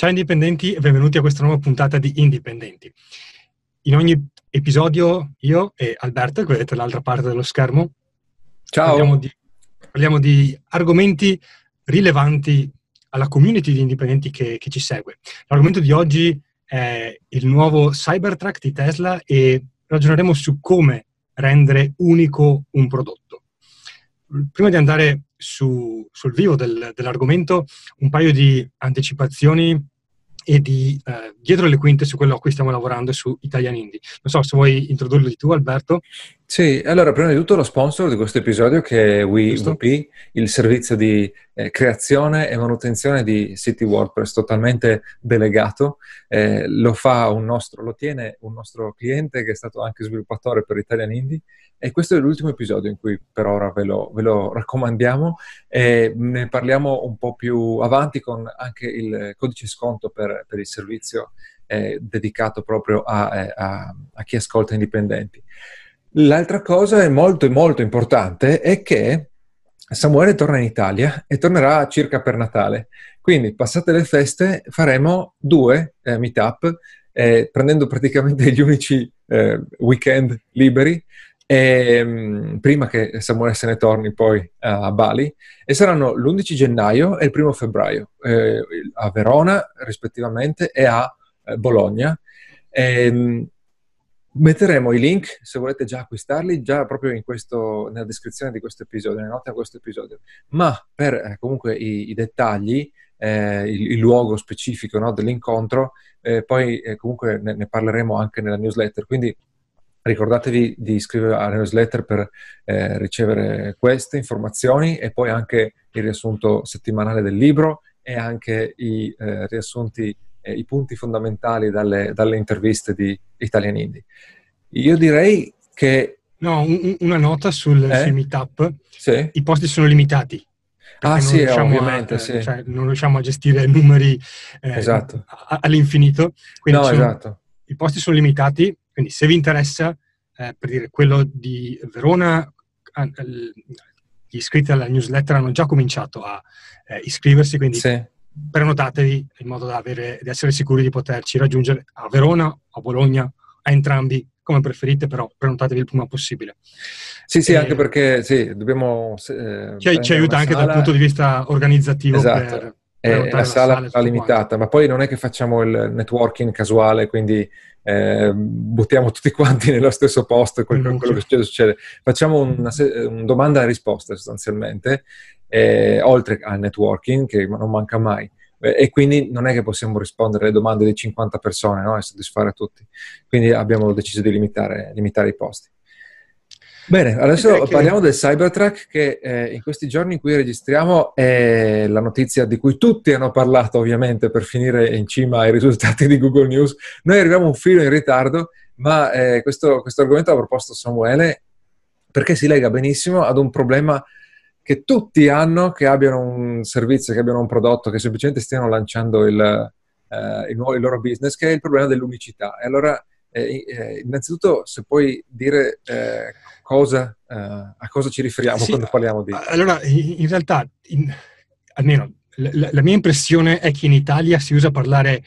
Ciao indipendenti e benvenuti a questa nuova puntata di Indipendenti. In ogni episodio io e Alberto, che vedete dall'altra parte dello schermo, Ciao. Parliamo, di, parliamo di argomenti rilevanti alla community di indipendenti che, che, ci segue. L'argomento di oggi è il nuovo Cybertruck di Tesla e ragioneremo su come rendere unico un prodotto. Prima di andare su, sul vivo del, dell'argomento, un paio di anticipazioni e di eh, dietro le quinte su quello a cui stiamo lavorando su Italian Indie. Non so se vuoi introdurlo di tu, Alberto. Sì, allora prima di tutto lo sponsor di questo episodio che è WeWP, il servizio di eh, creazione e manutenzione di siti WordPress totalmente delegato. Eh, lo fa un nostro, lo tiene un nostro cliente che è stato anche sviluppatore per Italian Indie e questo è l'ultimo episodio in cui per ora ve lo, ve lo raccomandiamo e ne parliamo un po' più avanti con anche il codice sconto per, per il servizio eh, dedicato proprio a, eh, a, a, chi ascolta indipendenti. L'altra cosa molto molto importante è che Samuele torna in Italia e tornerà circa per Natale. Quindi, passate le feste, faremo due eh, meetup, eh, prendendo praticamente gli unici eh, weekend liberi e, ehm, prima che Samuele se ne torni poi a Bali, e saranno l'11 gennaio e il primo febbraio eh, a Verona rispettivamente e a eh, Bologna. E, ehm, metteremo i link se volete già acquistarli già proprio questo, nella descrizione di questo episodio, nelle note a questo episodio. Ma per eh, comunque i, i dettagli, eh, il, il, luogo specifico no, dell'incontro, eh, poi eh, comunque ne, ne, parleremo anche nella newsletter. Quindi Ricordatevi di iscrivervi alla newsletter per eh, ricevere queste informazioni e poi anche il riassunto settimanale del libro e anche i eh, riassunti, eh, i punti fondamentali dalle, dalle, interviste di Italian Indie. Io direi che... No, un, una nota sul, eh? sul meetup. Sì? I posti sono limitati. Ah sì, ovviamente, a, sì. Cioè, non riusciamo a gestire numeri eh, esatto. all'infinito. Quindi no, esatto. I posti sono limitati, quindi se vi interessa, eh, per dire quello di Verona, gli iscritti alla newsletter hanno già cominciato a eh, iscriversi, quindi sì. Prenotatevi in modo da, avere, di essere sicuri di poterci raggiungere a Verona, a Bologna, a entrambi, come preferite, però prenotatevi il prima possibile. Sì, sì, e, anche perché sì, dobbiamo... Eh, ci, ci aiuta anche sala... dal punto di vista organizzativo esatto. per eh, la sala, sala limitata, ma poi non è che facciamo il networking casuale, quindi eh, buttiamo tutti quanti nello stesso posto, quello, quello che succede, succede. Facciamo una, una domanda e risposta sostanzialmente, eh, oltre al networking che non manca mai. E quindi non è che possiamo rispondere alle domande di 50 persone no? e soddisfare tutti. Quindi abbiamo deciso di limitare, limitare i posti. Bene, adesso parliamo del Cybertruck che eh, in questi giorni in cui registriamo è la notizia di cui tutti hanno parlato ovviamente per finire in cima ai risultati di Google News. Noi arriviamo un filo in ritardo, ma eh, questo, questo argomento l'ha proposto Samuele perché si lega benissimo ad un problema che tutti hanno, che abbiano un servizio, che abbiano un prodotto, che semplicemente stiano lanciando il, eh, il, nuovo, il loro business, che è il problema dell'unicità. E allora eh, eh, innanzitutto, se puoi dire eh, cosa, eh, a cosa ci riferiamo sì, quando parliamo di... Allora, in realtà, in, almeno la, la, mia impressione è che in Italia si usa parlare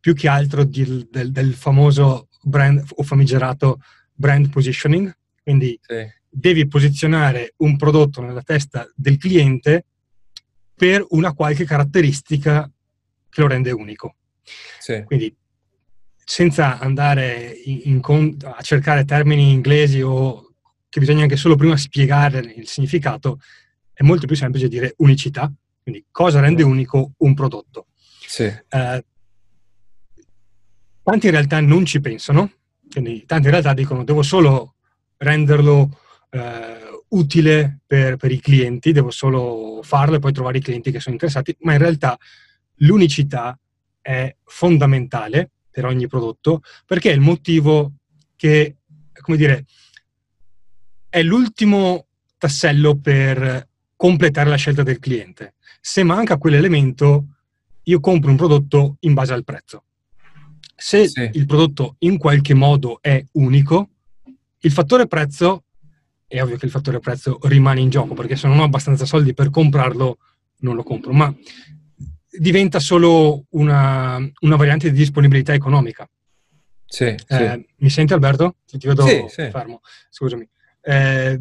più che altro di, del, del, famoso brand o famigerato brand positioning, quindi sì. Devi posizionare un prodotto nella testa del cliente per una qualche caratteristica che lo rende unico. Sì. Quindi senza andare in, in, a cercare termini inglesi o che bisogna anche solo prima spiegare il significato, è molto più semplice dire unicità, quindi cosa rende unico un prodotto. Sì. Eh, tanti in realtà non ci pensano, quindi tanti in realtà dicono devo solo renderlo eh, utile per, per, i clienti, devo solo farlo e poi trovare i clienti che sono interessati, ma in realtà l'unicità è fondamentale per ogni prodotto, perché è il motivo che, come dire, è l'ultimo tassello per completare la scelta del cliente. Se manca quell'elemento, io compro un prodotto in base al prezzo. Se sì. il prodotto in qualche modo è unico, il fattore prezzo, è ovvio che il fattore prezzo rimane in gioco, perché se non ho abbastanza soldi per comprarlo, non lo compro, ma diventa solo una, una, variante di disponibilità economica. Sì, eh, sì. Mi senti Alberto? Ti, vedo sì. fermo, scusami. Eh,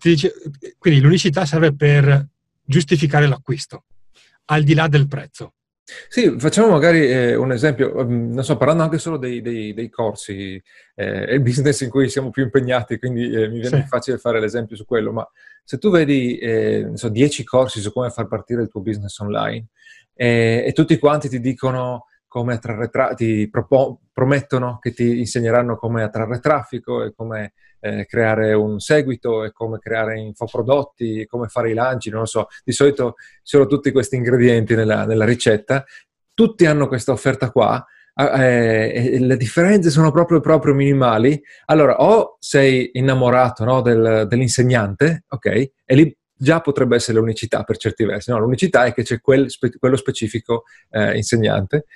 dice, quindi l'unicità serve per giustificare l'acquisto, al di là del prezzo. Sì, facciamo magari eh, un esempio, ehm, non so, parlando anche solo dei, dei, dei corsi, eh, è il business in cui siamo più impegnati, quindi eh, mi viene sì. facile fare l'esempio su quello, ma se tu vedi, eh, so, 10 corsi su come far partire il tuo business online eh, e tutti quanti ti dicono come attrarre traffico, ti propo- promettono che ti insegneranno come attrarre traffico e come eh, creare un seguito e come creare infoprodotti, come fare i lanci, non lo so, di solito ci sono tutti questi ingredienti nella, nella ricetta, tutti hanno questa offerta qua, eh, le differenze sono proprio, proprio minimali, allora o sei innamorato no, del, dell'insegnante, ok, e lì già potrebbe essere l'unicità per certi versi, no? l'unicità è che c'è quel, quello specifico eh, insegnante,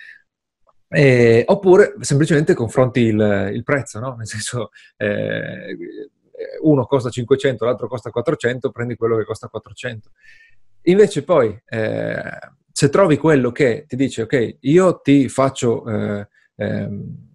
eh, oppure semplicemente confronti il, il prezzo, no? nel senso eh, uno costa 500, l'altro costa 400, prendi quello che costa 400. Invece poi eh, se trovi quello che ti dice ok, io ti faccio, eh, ehm,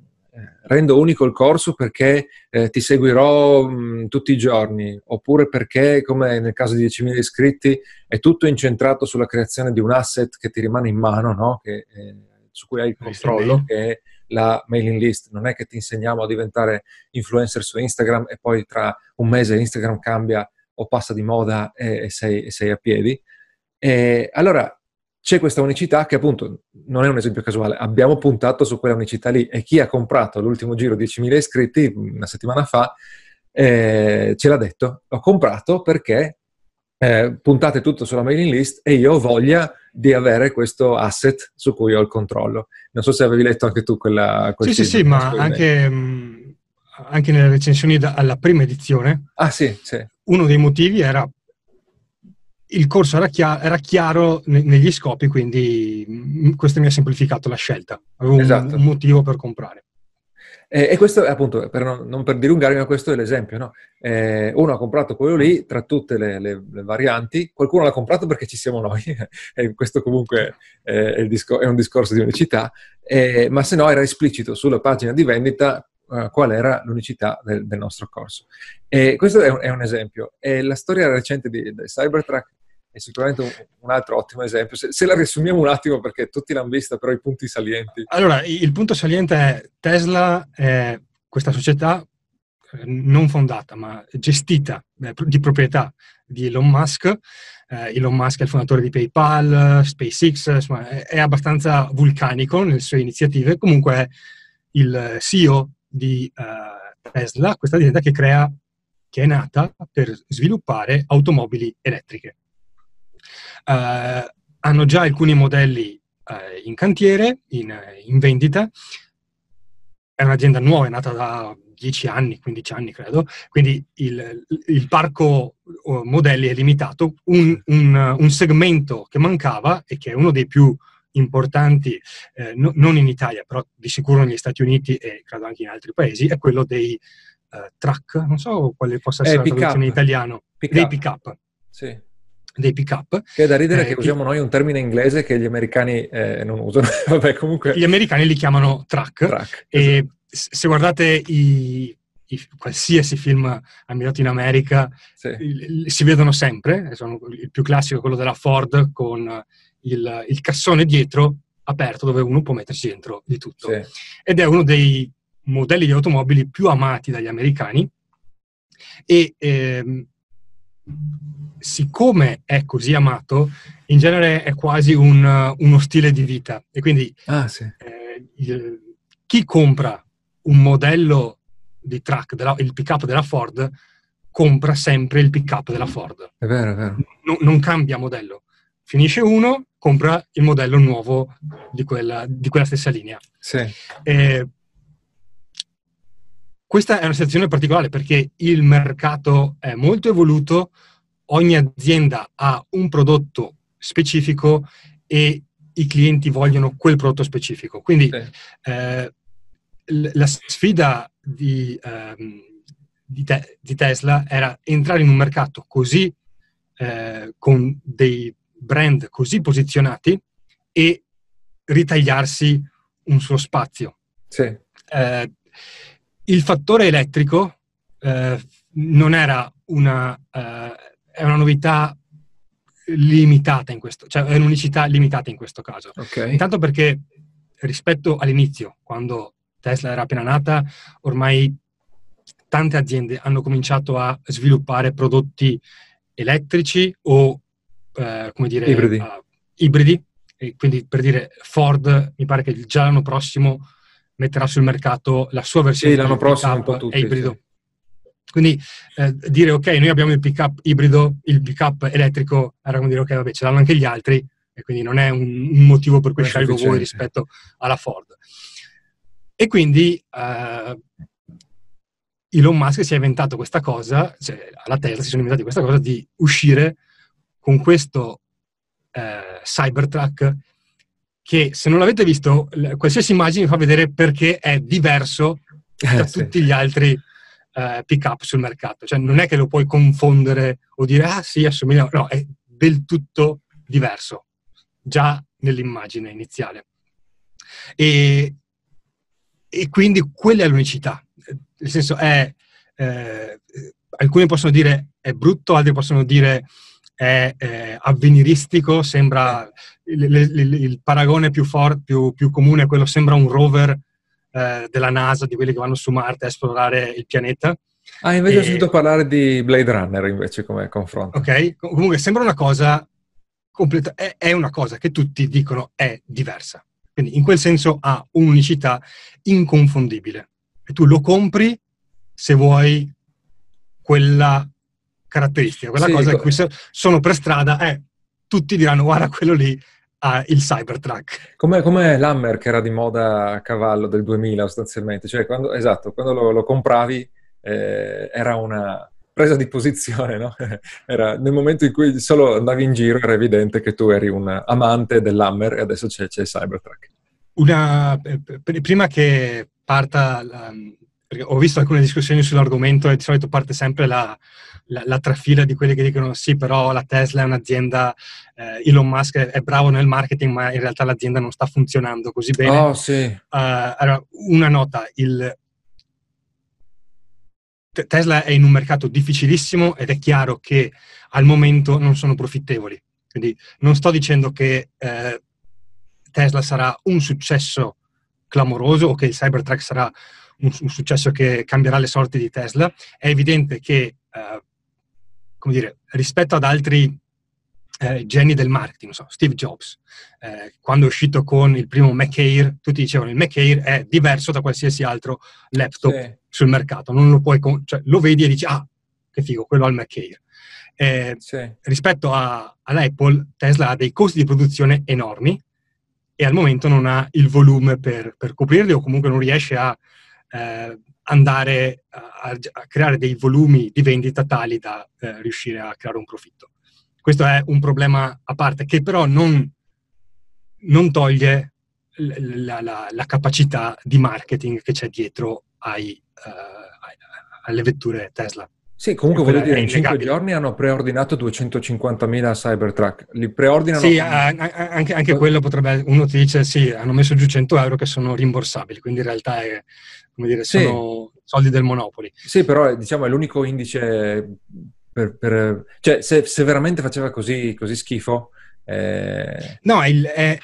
rendo unico il corso perché eh, ti seguirò mh, tutti i giorni, oppure perché, come nel caso di 10.000 iscritti, è tutto incentrato sulla creazione di un asset che ti rimane in mano, no? che, eh, su cui hai il controllo, che è la mailing list. Non è che ti insegniamo a diventare influencer su Instagram e poi tra un mese Instagram cambia o passa di moda e, e, sei, e sei, a piedi. E allora c'è questa unicità che appunto non è un esempio casuale, abbiamo puntato su quella unicità lì e chi ha comprato l'ultimo giro 10.000 iscritti una settimana fa eh, ce l'ha detto, l'ho comprato perché eh, puntate tutto sulla mailing list e io ho voglia di avere questo asset su cui ho il controllo. Non so se avevi letto anche tu quella... Sì, sì, sì, ma anche, mh, anche, nelle recensioni da, alla prima edizione. Ah, sì, sì. Uno dei motivi era il corso era, chia- era chiaro ne- negli scopi, quindi mh, questo mi ha semplificato la scelta. Avevo esatto. un, un motivo per comprare. E, e questo è appunto, per non, non, per dilungarmi, ma questo è l'esempio. No? Eh, uno ha comprato quello lì tra tutte le, le, le varianti, qualcuno l'ha comprato perché ci siamo noi, e questo comunque eh, è, discor- è, un discorso di unicità, eh, ma se no era esplicito sulla pagina di vendita uh, qual era l'unicità del, del, nostro corso. E questo è un, è un esempio. E la storia recente di, di Cybertruck è sicuramente un, un altro ottimo esempio. Se, se, la riassumiamo un attimo, perché tutti l'hanno vista, però i punti salienti. Allora, il punto saliente è Tesla è questa società eh, non fondata, ma gestita eh, di proprietà di Elon Musk. Eh, Elon Musk è il fondatore di PayPal, SpaceX, insomma, è, abbastanza vulcanico nelle sue iniziative. Comunque è il CEO di uh, Tesla, questa azienda che crea che è nata per sviluppare automobili elettriche. Uh, hanno già alcuni modelli uh, in cantiere, in, in, vendita. È un'azienda nuova, è nata da 10 anni, 15 anni credo, quindi il, il parco modelli è limitato. Un, un, un, segmento che mancava e che è uno dei più importanti, eh, no, non in Italia, però di sicuro negli Stati Uniti e credo anche in altri paesi, è quello dei truck, non so quale possa essere eh, la traduzione in italiano, pick dei pick-up. Sì dei pick-up. Che è da ridere eh, che usiamo noi un termine inglese che gli americani eh, non usano. Vabbè, comunque... Gli americani li chiamano truck. truck e esatto. se guardate i, i, qualsiasi film ambientato in America, sì. il, si vedono sempre. Sono, il più classico è quello della Ford con il, il, cassone dietro aperto dove uno può metterci dentro di tutto. Sì. Ed è uno dei modelli di automobili più amati dagli americani e ehm, siccome è così amato, in genere è quasi un, uno stile di vita. E quindi ah, sì. eh, chi compra un modello di truck, della, il pick-up della Ford, compra sempre il pick-up della Ford. È vero, è vero. No, non cambia modello. Finisce uno, compra il modello nuovo di quella, di quella stessa linea. Sì. Eh, questa è una situazione particolare perché il mercato è molto evoluto, ogni azienda ha un prodotto specifico e i clienti vogliono quel prodotto specifico. Quindi sì. eh, la sfida di, ehm, di, te, di, Tesla era entrare in un mercato così, eh, con dei brand così posizionati e ritagliarsi un suo spazio. Sì. Eh, il fattore elettrico eh, non era una, eh, è una novità limitata in questo, cioè è un'unicità limitata in questo caso. Okay. Intanto perché rispetto all'inizio, quando Tesla era appena nata, ormai tante aziende hanno cominciato a sviluppare prodotti elettrici o, eh, come dire, ibridi. Uh, ibridi. E quindi per dire Ford, mi pare che già l'anno prossimo metterà sul mercato la sua versione sì, l'anno prossimo tutti, ibrido. Sì. Quindi eh, dire ok, noi abbiamo il pick-up ibrido, il pick-up elettrico, era come dire ok, vabbè, ce l'hanno anche gli altri, e quindi non è un, un motivo per cui scelgo voi rispetto alla Ford. E quindi eh, Elon Musk si è inventato questa cosa, cioè alla Tesla si sono inventati questa cosa di uscire con questo eh, Cybertruck che se non l'avete visto, qualsiasi immagine fa vedere perché è diverso da eh, tutti sì. gli altri eh, pick-up sul mercato. Cioè non è che lo puoi confondere o dire ah sì, assomiglia, no, è del tutto diverso, già nell'immagine iniziale. E, e quindi quella è l'unicità. Nel senso è, eh, alcuni possono dire è brutto, altri possono dire è eh, avveniristico, sembra il, il, il paragone più, for, più, più comune è quello, sembra un rover eh, della NASA, di quelli che vanno su Marte a esplorare il pianeta. Ah, invece e... ho sentito parlare di Blade Runner invece come confronto. Ok, comunque sembra una cosa completa, è, è una cosa che tutti dicono è diversa. Quindi in quel senso ha un'unicità inconfondibile. E tu lo compri se vuoi quella caratteristica, quella sì, cosa in cui sono per strada, eh, tutti diranno guarda quello lì uh, il Cybertruck. Come, come l'Hammer che era di moda a cavallo del 2000 sostanzialmente, cioè quando, esatto, quando lo, lo compravi eh, era una presa di posizione, no? era nel momento in cui solo andavi in giro era evidente che tu eri un amante dell'Hammer e adesso c'è, c'è il Cybertruck. Una, prima che parta, la, ho visto alcune discussioni sull'argomento e di solito parte sempre la, la, la trafila di quelli che dicono sì, però la Tesla è un'azienda, eh, Elon Musk è, è, bravo nel marketing, ma in realtà l'azienda non sta funzionando così bene. Oh, sì. Uh, allora, una nota, il, Tesla è in un mercato difficilissimo ed è chiaro che al momento non sono profittevoli. Quindi non sto dicendo che eh, Tesla sarà un successo clamoroso o che il Cybertruck sarà un, un, successo che cambierà le sorti di Tesla. È evidente che eh, come dire, rispetto ad altri eh, geni del marketing, so, Steve Jobs, eh, quando è uscito con il primo Mac Air, tutti dicevano il Mac Air è diverso da qualsiasi altro laptop sì. sul mercato, non lo puoi, cioè, lo vedi e dici, ah, che figo, quello ha il Mac Air. Eh, sì. Rispetto a, all'Apple, Tesla ha dei costi di produzione enormi e al momento non ha il volume per, per coprirli o comunque non riesce a eh, andare a, a, creare dei volumi di vendita tali da eh, riuscire a creare un profitto. Questo è un problema a parte che però non, non toglie la, la, la, capacità di marketing che c'è dietro ai, uh, alle vetture Tesla. Sì, comunque voglio dire, in 5 giorni hanno preordinato 250.000 Cybertruck. Li preordinano? Sì, anche, anche quello potrebbe... Uno ti dice, sì, hanno messo giù 100 euro che sono rimborsabili, quindi in realtà è, come dire, sì. sono soldi del Monopoli. Sì, però diciamo è l'unico indice per... per cioè, se, se, veramente faceva così, così schifo... Eh... No, il, è,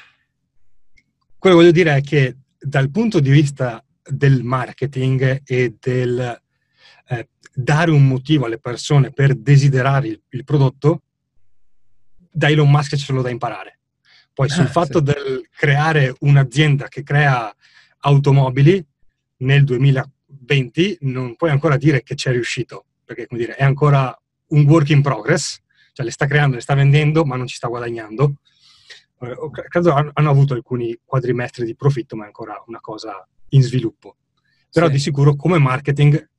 quello che voglio dire è che dal punto di vista del marketing e del dare un motivo alle persone per desiderare il, il prodotto, da Elon Musk c'è solo da imparare. Poi sul ah, fatto sì. del creare un'azienda che crea automobili nel 2020 non puoi ancora dire che c'è riuscito, perché come dire, è ancora un work in progress, cioè le sta creando, le sta vendendo, ma non ci sta guadagnando. Eh, credo hanno avuto alcuni quadrimestri di profitto, ma è ancora una cosa in sviluppo. Però sì. di sicuro come marketing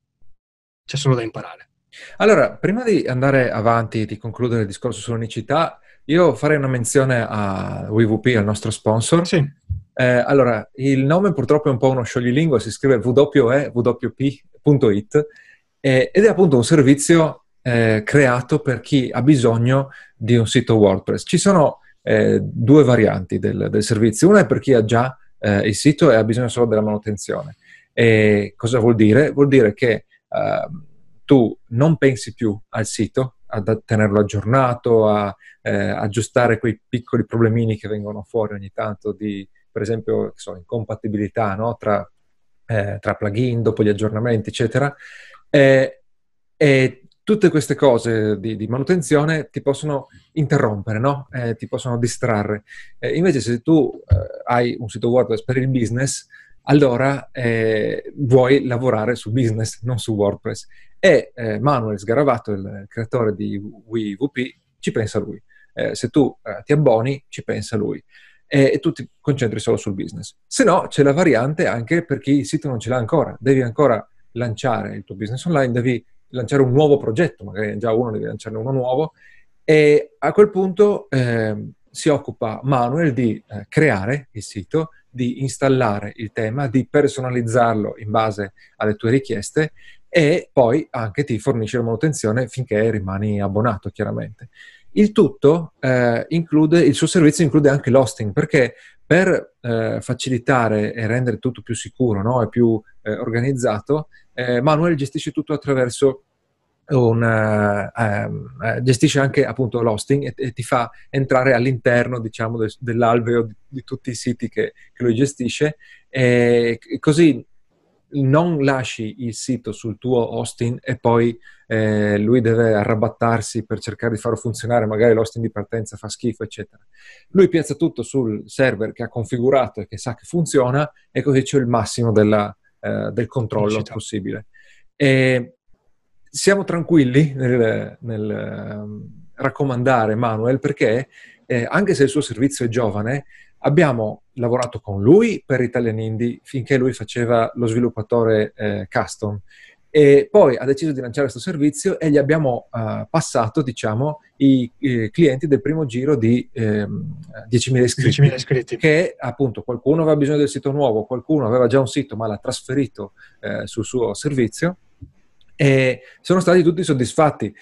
c'è solo da imparare. Allora, prima di andare avanti e di concludere il discorso sull'unicità, io farei una menzione a WVP, al nostro sponsor. Sì. Eh, allora, il nome purtroppo è un po' uno scioglilingua, si scrive www.it eh, ed è appunto un servizio eh, creato per chi ha bisogno di un sito WordPress. Ci sono eh, due varianti del, del, servizio. Una è per chi ha già eh, il sito e ha bisogno solo della manutenzione. E cosa vuol dire? Vuol dire che tu non pensi più al sito, a tenerlo aggiornato, a eh, aggiustare quei piccoli problemini che vengono fuori ogni tanto di, per esempio, so, incompatibilità no? tra, eh, tra, plugin, dopo gli aggiornamenti, eccetera. E, e tutte queste cose di, di, manutenzione ti possono interrompere, no? eh, ti possono distrarre. Invece se tu eh, hai un sito WordPress per il business, allora eh, vuoi lavorare sul business, non su WordPress. E eh, Manuel Sgaravato, il creatore di WeVP, ci pensa lui. Eh, se tu ti abboni, ci pensa lui. E, tu ti concentri solo sul business. Se no, c'è la variante anche per chi il sito non ce l'ha ancora. Devi ancora lanciare il tuo business online, devi lanciare un nuovo progetto, magari già uno, devi lanciarne uno nuovo, e a quel punto eh, si occupa Manuel di eh, creare il sito, di installare il tema, di personalizzarlo in base alle tue richieste e poi anche ti fornisce la manutenzione finché rimani abbonato, chiaramente. Il tutto eh, include, il suo servizio include anche l'hosting, perché per eh, facilitare e rendere tutto più sicuro no? e più eh, organizzato, eh, Manuel gestisce tutto attraverso un, uh, gestisce anche appunto l'hosting e, e, ti fa entrare all'interno diciamo del, dell'alveo di, di, tutti i siti che, che lui gestisce e così non lasci il sito sul tuo hosting e poi eh, lui deve arrabattarsi per cercare di farlo funzionare, magari l'hosting di partenza fa schifo, eccetera. Lui piazza tutto sul server che ha configurato e che sa che funziona e così c'è il massimo della, eh, del controllo possibile. E siamo tranquilli nel, nel um, raccomandare Manuel perché eh, anche se il suo servizio è giovane, abbiamo lavorato con lui per Italian Indie finché lui faceva lo sviluppatore eh, custom. E poi ha deciso di lanciare questo servizio e gli abbiamo uh, passato, diciamo, i, i, clienti del primo giro di ehm, 10.000, iscritti, 10.000 iscritti. Che appunto qualcuno aveva bisogno del sito nuovo, qualcuno aveva già un sito ma l'ha trasferito eh, sul suo servizio e sono stati tutti soddisfatti.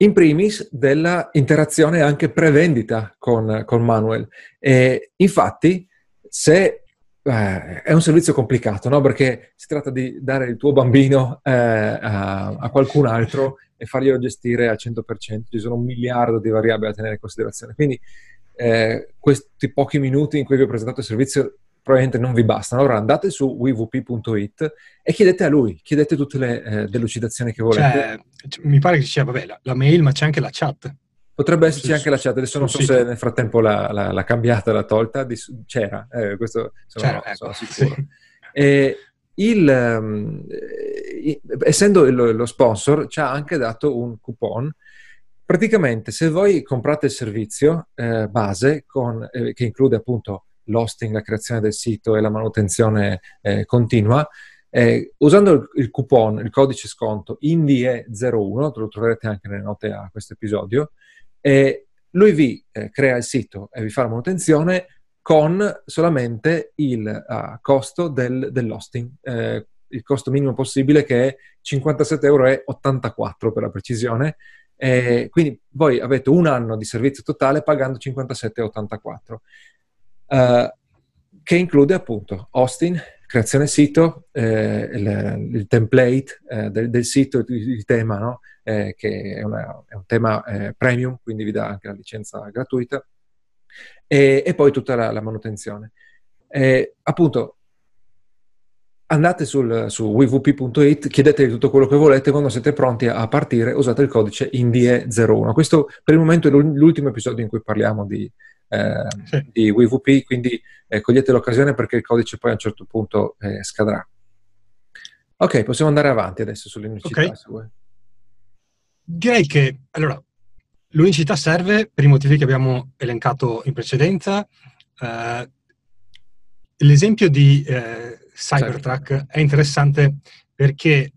In primis della interazione anche pre-vendita con, con Manuel. E infatti, se eh, è un servizio complicato, no? Perché si tratta di dare il tuo bambino eh, a, a, qualcun altro e farglielo gestire al 100%. Ci sono un miliardo di variabili da tenere in considerazione. Quindi eh, questi pochi minuti in cui vi ho presentato il servizio probabilmente non vi bastano. Allora andate su wvp.it e chiedete a lui, chiedete tutte le eh, delucidazioni che volete. Cioè, mi pare che ci sia, vabbè, la, la, mail, ma c'è anche la chat. Potrebbe esserci anche la chat, adesso non so se nel frattempo l'ha, l'ha, l'ha cambiata, l'ha tolta, c'era, eh, questo sono, c'era, ecco. sono sicuro. Sì. E il, um, essendo lo, lo sponsor, ci ha anche dato un coupon Praticamente, se voi comprate il servizio eh, base con, eh, che include appunto l'hosting, la creazione del sito e la manutenzione eh, continua. Eh, usando il, il, coupon, il codice sconto INDIE01, lo troverete anche nelle note a questo episodio, eh, lui vi eh, crea il sito e vi fa la manutenzione con solamente il uh, costo del, dell'hosting, eh, il costo minimo possibile che è 57,84 euro per la precisione, quindi voi avete un anno di servizio totale pagando 57,84 uh, che include appunto hosting, creazione sito, eh, il, il, template eh, del, del, sito, il, tema, no? eh, che è, una, è, un tema eh, premium, quindi vi dà anche la licenza gratuita, e, e poi tutta la, la manutenzione. appunto, andate sul, su wvp.it, chiedete tutto quello che volete, quando siete pronti a partire usate il codice INDIE01. Questo per il momento è l'ultimo episodio in cui parliamo di, eh, sì. di WVP, quindi eh, cogliete l'occasione perché il codice poi a un certo punto eh, scadrà. Ok, possiamo andare avanti adesso sull'unicità. Okay. Direi che allora, l'unicità serve per i motivi che abbiamo elencato in precedenza. Uh, l'esempio di uh, Cybertruck è interessante perché,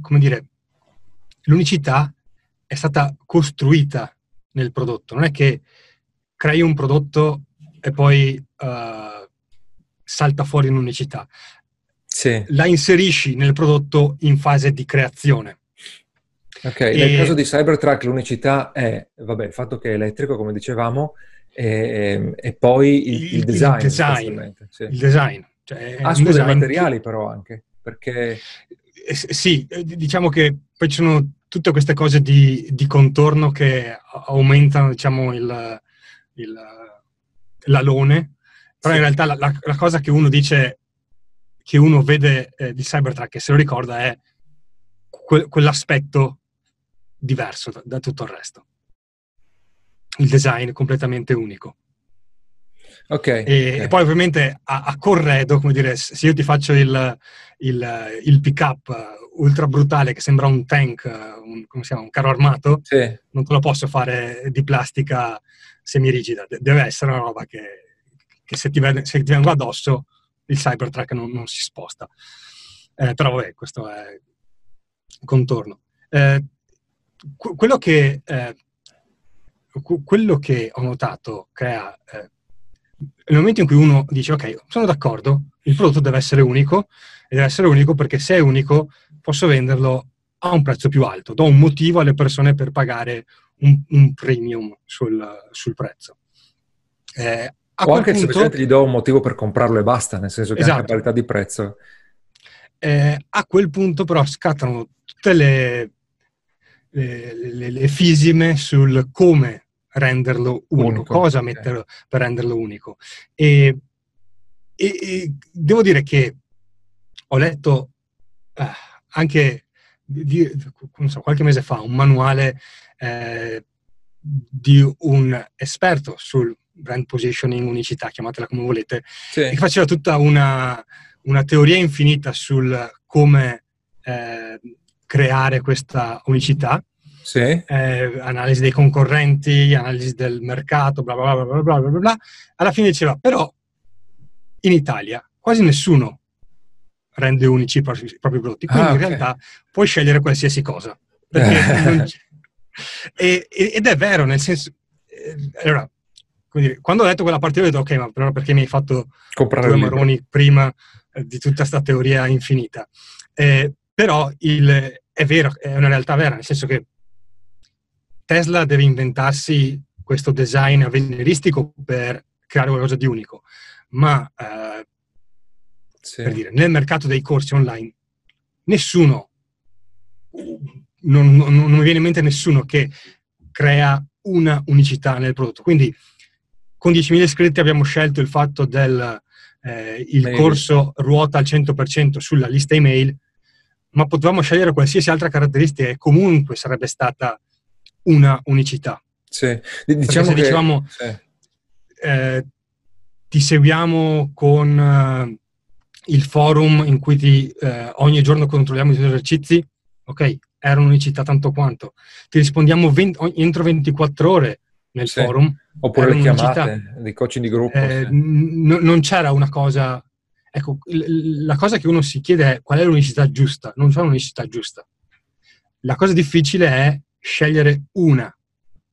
come dire, l'unicità è stata costruita nel prodotto, non è che crei un prodotto e poi uh, salta fuori in unicità. Sì. La inserisci nel prodotto in fase di creazione. Ok, e... nel caso di Cybertruck l'unicità è, vabbè, il fatto che è elettrico, come dicevamo, e, e poi il, il, design. Il design. Sì. Il design. Cioè, ah, scusa, i materiali che... però anche, perché... Eh, sì, eh, diciamo che poi ci sono tutte queste cose di, di contorno che aumentano, diciamo, il, il l'alone, però in realtà la, la, la, cosa che uno dice, che uno vede eh, di Cybertruck e se lo ricorda è que- quell'aspetto diverso da, da tutto il resto. Il design completamente unico. Okay, e, okay. e, poi ovviamente a, a, corredo, come dire, se io ti faccio il, il, il pick-up ultra brutale che sembra un tank, un, come si chiama, un carro armato, sì. non te lo posso fare di plastica semirigida, De- deve essere una roba che, che se, ti vede, se, ti vengo addosso il Cybertruck non, non si sposta. Eh, però vabbè, questo è contorno. Eh, quello, che, eh, quello che ho notato crea eh, nel momento in cui uno dice ok, sono d'accordo, il prodotto deve essere unico, e deve essere unico perché se è unico posso venderlo a un prezzo più alto, do un motivo alle persone per pagare un, un premium sul, sul prezzo. Eh, o anche punto, semplicemente gli do un motivo per comprarlo e basta, nel senso che esatto. anche parità di prezzo. Eh, a quel punto però scattano tutte le, le, le, le fisime sul come renderlo unico, unico cosa okay. metterlo per renderlo unico. E, e, e, devo dire che ho letto eh, anche di, so, qualche mese fa un manuale eh, di un esperto sul brand positioning, unicità, chiamatela come volete, sì. che faceva tutta una, una, teoria infinita sul come eh, creare questa unicità sì. eh, analisi dei concorrenti, analisi del mercato, bla bla bla bla bla bla bla. Alla fine diceva, però in Italia quasi nessuno rende unici i propri, prodotti, quindi ah, okay. in realtà puoi scegliere qualsiasi cosa. E, ed è vero, nel senso... Eh, allora, dire, quando ho letto quella partita ho detto, ok, ma però perché mi hai fatto Comprare due maroni prima eh, di tutta questa teoria infinita? Eh, però il, è vero, è una realtà vera, nel senso che Tesla deve inventarsi questo design avveniristico per creare qualcosa di unico, ma eh, sì. per dire, nel mercato dei corsi online nessuno, non, non, non mi viene in mente nessuno che crea una unicità nel prodotto. Quindi con 10.000 iscritti abbiamo scelto il fatto del eh, il corso ruota al 100% sulla lista email, ma potevamo scegliere qualsiasi altra caratteristica e comunque sarebbe stata una unicità. Sì. Diciamo che, dicevamo sì. eh, ti seguiamo con eh, il forum in cui ti, eh, ogni giorno controlliamo i tuoi esercizi, ok, era un'unicità tanto quanto. Ti rispondiamo 20, entro 24 ore nel sì. forum. Oppure le chiamate dei coaching di gruppo. Eh, sì. n- non c'era una cosa... Ecco, l- la cosa che uno si chiede è qual è l'unicità giusta. Non c'è un'unicità giusta. La cosa difficile è scegliere una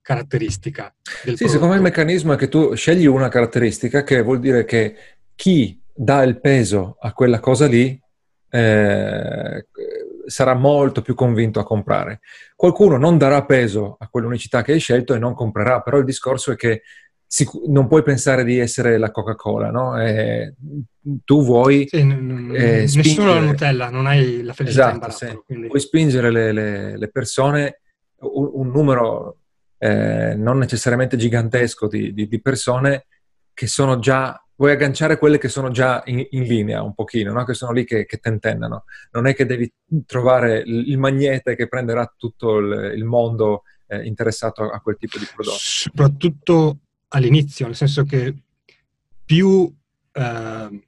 caratteristica del sì, secondo me il meccanismo è che tu scegli una caratteristica che vuol dire che chi dà il peso a quella cosa lì eh, sarà molto più convinto a comprare. Qualcuno non darà peso a quell'unicità che hai scelto e non comprerà, però il discorso è che non puoi pensare di essere la Coca-Cola, no? Eh, tu vuoi... Sì, n- eh, nessuno la Nutella, non hai la felicità esatto, in barattolo. Sì. Puoi spingere le, le, le persone un, un numero eh, non necessariamente gigantesco di, di, di, persone che sono già, vuoi agganciare quelle che sono già in, in linea un pochino, no? che sono lì che, che tentennano. Non è che devi trovare il magnete che prenderà tutto il, il mondo eh, interessato a, a quel tipo di prodotto. Soprattutto all'inizio, nel senso che più, eh,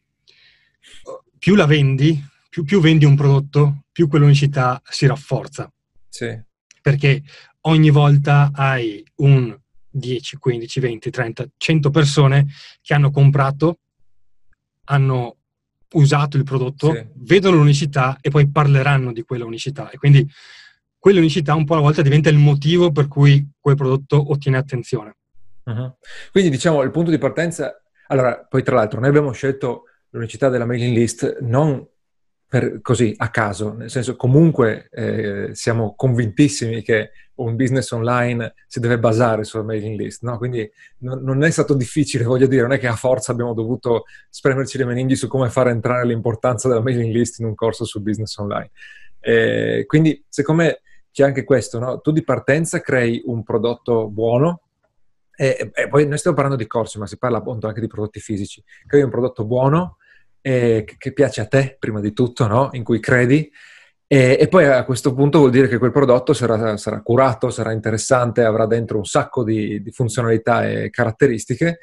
più la vendi, più, più vendi un prodotto, più quell'unicità si rafforza. Sì perché ogni volta hai un 10, 15, 20, 30, 100 persone che hanno comprato, hanno usato il prodotto, sì. vedono l'unicità e poi parleranno di quella unicità. E quindi quell'unicità un po' alla volta diventa il motivo per cui quel prodotto ottiene attenzione. Uh-huh. Quindi diciamo il punto di partenza... Allora, poi tra l'altro noi abbiamo scelto l'unicità della mailing list non per, così a caso, nel senso comunque eh, siamo convintissimi che un business online si deve basare sulla mailing list, no? quindi non, non, è stato difficile, voglio dire, non è che a forza abbiamo dovuto spremerci le meninghi su come fare entrare l'importanza della mailing list in un corso sul business online. Eh, quindi secondo me c'è anche questo, no? tu di partenza crei un prodotto buono, e, e, poi noi stiamo parlando di corsi, ma si parla appunto anche di prodotti fisici, crei un prodotto buono eh, che piace a te prima di tutto, no? in cui credi e, e, poi a questo punto vuol dire che quel prodotto sarà, sarà curato, sarà interessante, avrà dentro un sacco di, di, funzionalità e caratteristiche.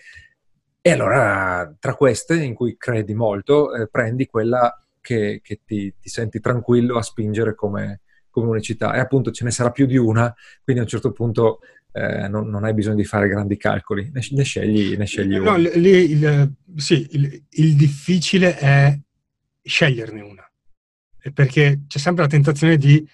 E allora tra queste, in cui credi molto, eh, prendi quella che, che ti, ti, senti tranquillo a spingere come, come, unicità. E appunto ce ne sarà più di una, quindi a un certo punto eh, non, non, hai bisogno di fare grandi calcoli, ne, ne scegli, ne scegli no, una. Lì, il, sì, il, il difficile è sceglierne una perché c'è sempre la tentazione di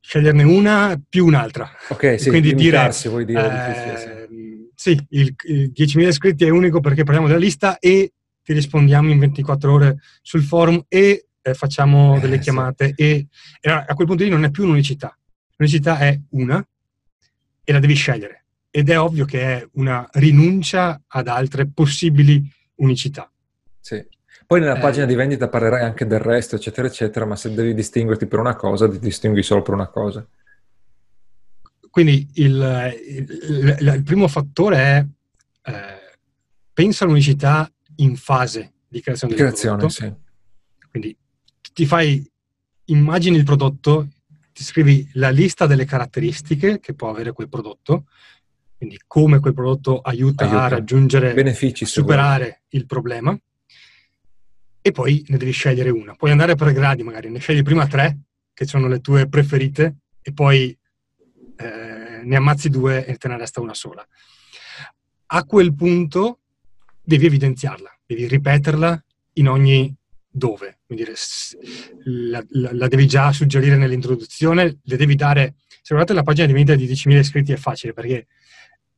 sceglierne una più un'altra. Ok, sì, quindi dire, vuoi dire. Eh, sì, il, il 10.000 iscritti è unico perché parliamo della lista e ti rispondiamo in 24 ore sul forum e eh, facciamo eh, delle chiamate sì. e, e, a quel punto lì non è più un'unicità. L'unicità è una e la devi scegliere ed è ovvio che è una rinuncia ad altre possibili unicità. Sì. Poi nella eh. pagina di vendita parlerai anche del resto, eccetera, eccetera, ma se devi distinguerti per una cosa, ti distingui solo per una cosa. Quindi il, il, il, il primo fattore è eh, pensa all'unicità in fase di creazione, del creazione, sì. Quindi ti fai, immagini il prodotto, ti scrivi la lista delle caratteristiche che può avere quel prodotto, quindi come quel prodotto aiuta, aiuta. a raggiungere, benefici, superare il problema e poi ne devi scegliere una. Puoi andare per gradi magari, ne scegli prima tre, che sono le tue preferite, e poi eh, ne ammazzi due e te ne resta una sola. A quel punto devi evidenziarla, devi ripeterla in ogni dove. Quindi la, la, la, devi già suggerire nell'introduzione, le devi dare... Se guardate la pagina di vendita di 10.000 iscritti è facile perché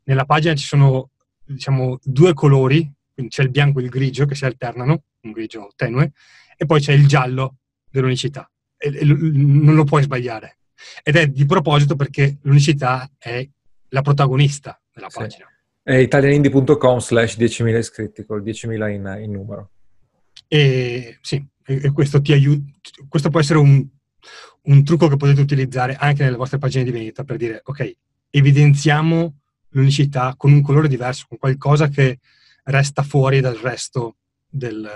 nella pagina ci sono diciamo due colori quindi c'è il bianco e il grigio che si alternano, un grigio tenue, e poi c'è il giallo dell'unicità. E, e non lo puoi sbagliare. Ed è di proposito perché l'unicità è la protagonista della sì. pagina. È italianindie.com slash 10.000 iscritti, con 10.000 in, in, numero. E sì, e, questo ti aiuta, questo può essere un, un trucco che potete utilizzare anche nelle vostre pagine di vendita per dire, ok, evidenziamo l'unicità con un colore diverso, con qualcosa che resta fuori dal resto del,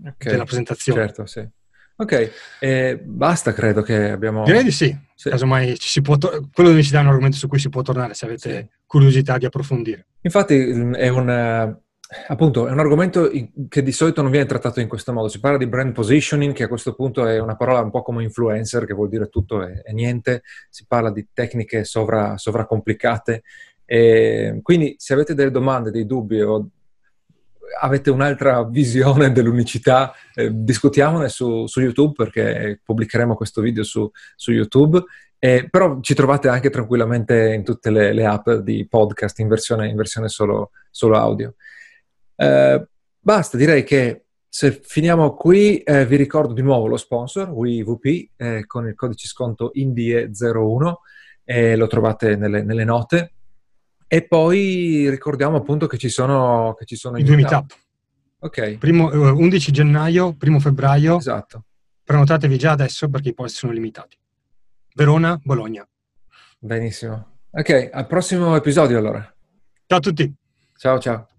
okay, della presentazione. Certo, sì. Ok, eh, basta credo che abbiamo... Direi di sì, sì. casomai ci si può to- quello di è un argomento su cui si può tornare se avete sì. curiosità di approfondire. Infatti è un, appunto, è un argomento che di solito non viene trattato in questo modo, si parla di brand positioning che a questo punto è una parola un po' come influencer che vuol dire tutto e, niente, si parla di tecniche sovra, sovracomplicate e quindi se avete delle domande, dei dubbi o avete un'altra visione dell'unicità, eh, discutiamone su, su, YouTube perché pubblicheremo questo video su, su YouTube. Eh, però ci trovate anche tranquillamente in tutte le, le app di podcast in versione, in versione solo, solo, audio. Eh, basta, direi che se finiamo qui eh, vi ricordo di nuovo lo sponsor, WeVP, eh, con il codice sconto INDIE01, lo trovate nelle, nelle note. E poi ricordiamo appunto che ci sono, che ci sono i due meetup. Ok. Primo, 11 eh, gennaio, primo febbraio. Esatto. Prenotatevi già adesso perché i posti sono limitati. Verona, Bologna. Benissimo. Ok, al prossimo episodio allora. Ciao a tutti. Ciao ciao.